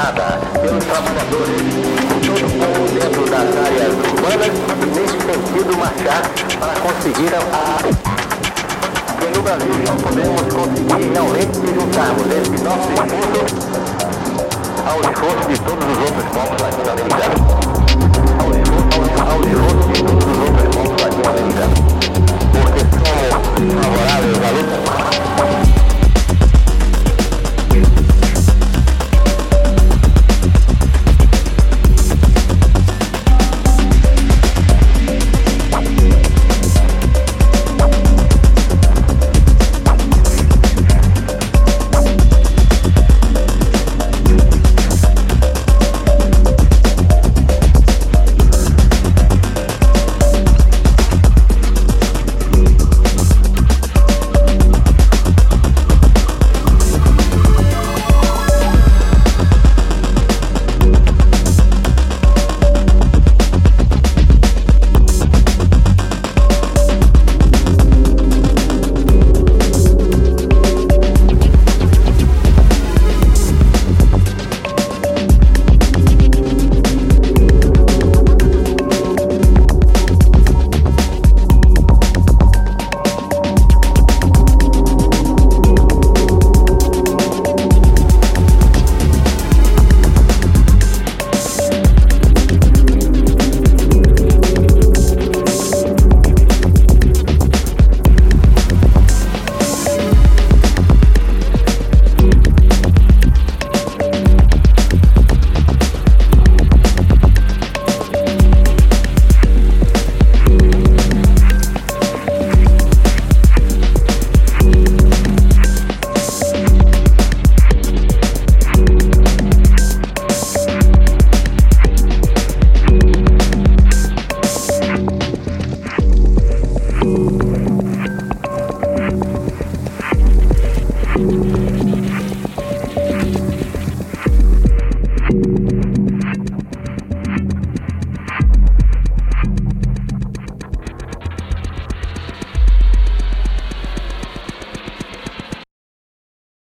apoiada pelos trabalhadores, todo povo dentro das áreas urbanas nesse sentido marchar para conseguir a... Porque no Brasil não podemos conseguir realmente juntarmos esse nosso esforço ao esforço de todos os outros povos latino-americanos.